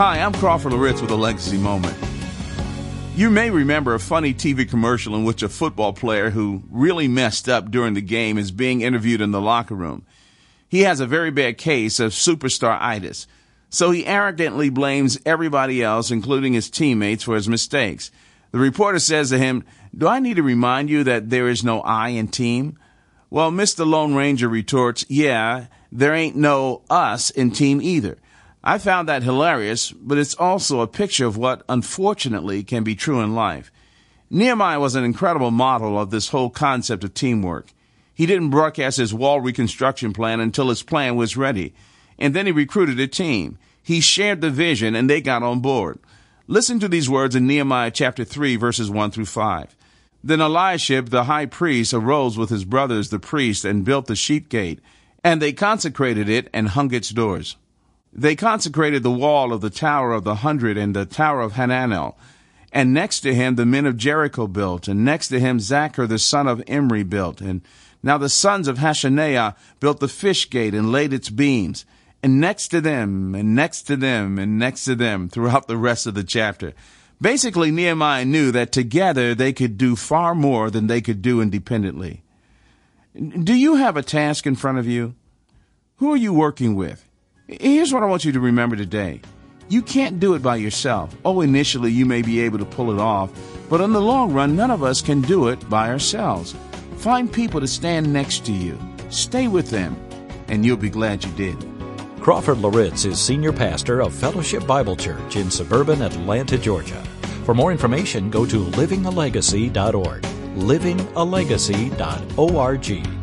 Hi, I'm Crawford Loritts with a legacy moment. You may remember a funny TV commercial in which a football player who really messed up during the game is being interviewed in the locker room. He has a very bad case of superstar-itis, so he arrogantly blames everybody else, including his teammates, for his mistakes. The reporter says to him, Do I need to remind you that there is no I in team? Well, Mr. Lone Ranger retorts, Yeah, there ain't no us in team either. I found that hilarious, but it's also a picture of what, unfortunately, can be true in life. Nehemiah was an incredible model of this whole concept of teamwork. He didn't broadcast his wall reconstruction plan until his plan was ready, and then he recruited a team. He shared the vision, and they got on board. Listen to these words in Nehemiah chapter 3, verses 1 through 5. Then Eliashib the high priest arose with his brothers the priests and built the sheep gate, and they consecrated it and hung its doors. They consecrated the wall of the Tower of the Hundred and the Tower of Hananel. And next to him the men of Jericho built, and next to him Zaccur the son of Imri built. And now the sons of Hassenaah built the fish gate and laid its beams. And next to them, and next to them, and next to them throughout the rest of the chapter. Basically, Nehemiah knew that together they could do far more than they could do independently. Do you have a task in front of you? Who are you working with? Here's what I want you to remember today. You can't do it by yourself. Oh, initially you may be able to pull it off, but in the long run, none of us can do it by ourselves. Find people to stand next to you. Stay with them, and you'll be glad you did. Crawford Loritts is senior pastor of Fellowship Bible Church in suburban Atlanta, Georgia. For more information, go to livingalegacy.org. livingalegacy.org.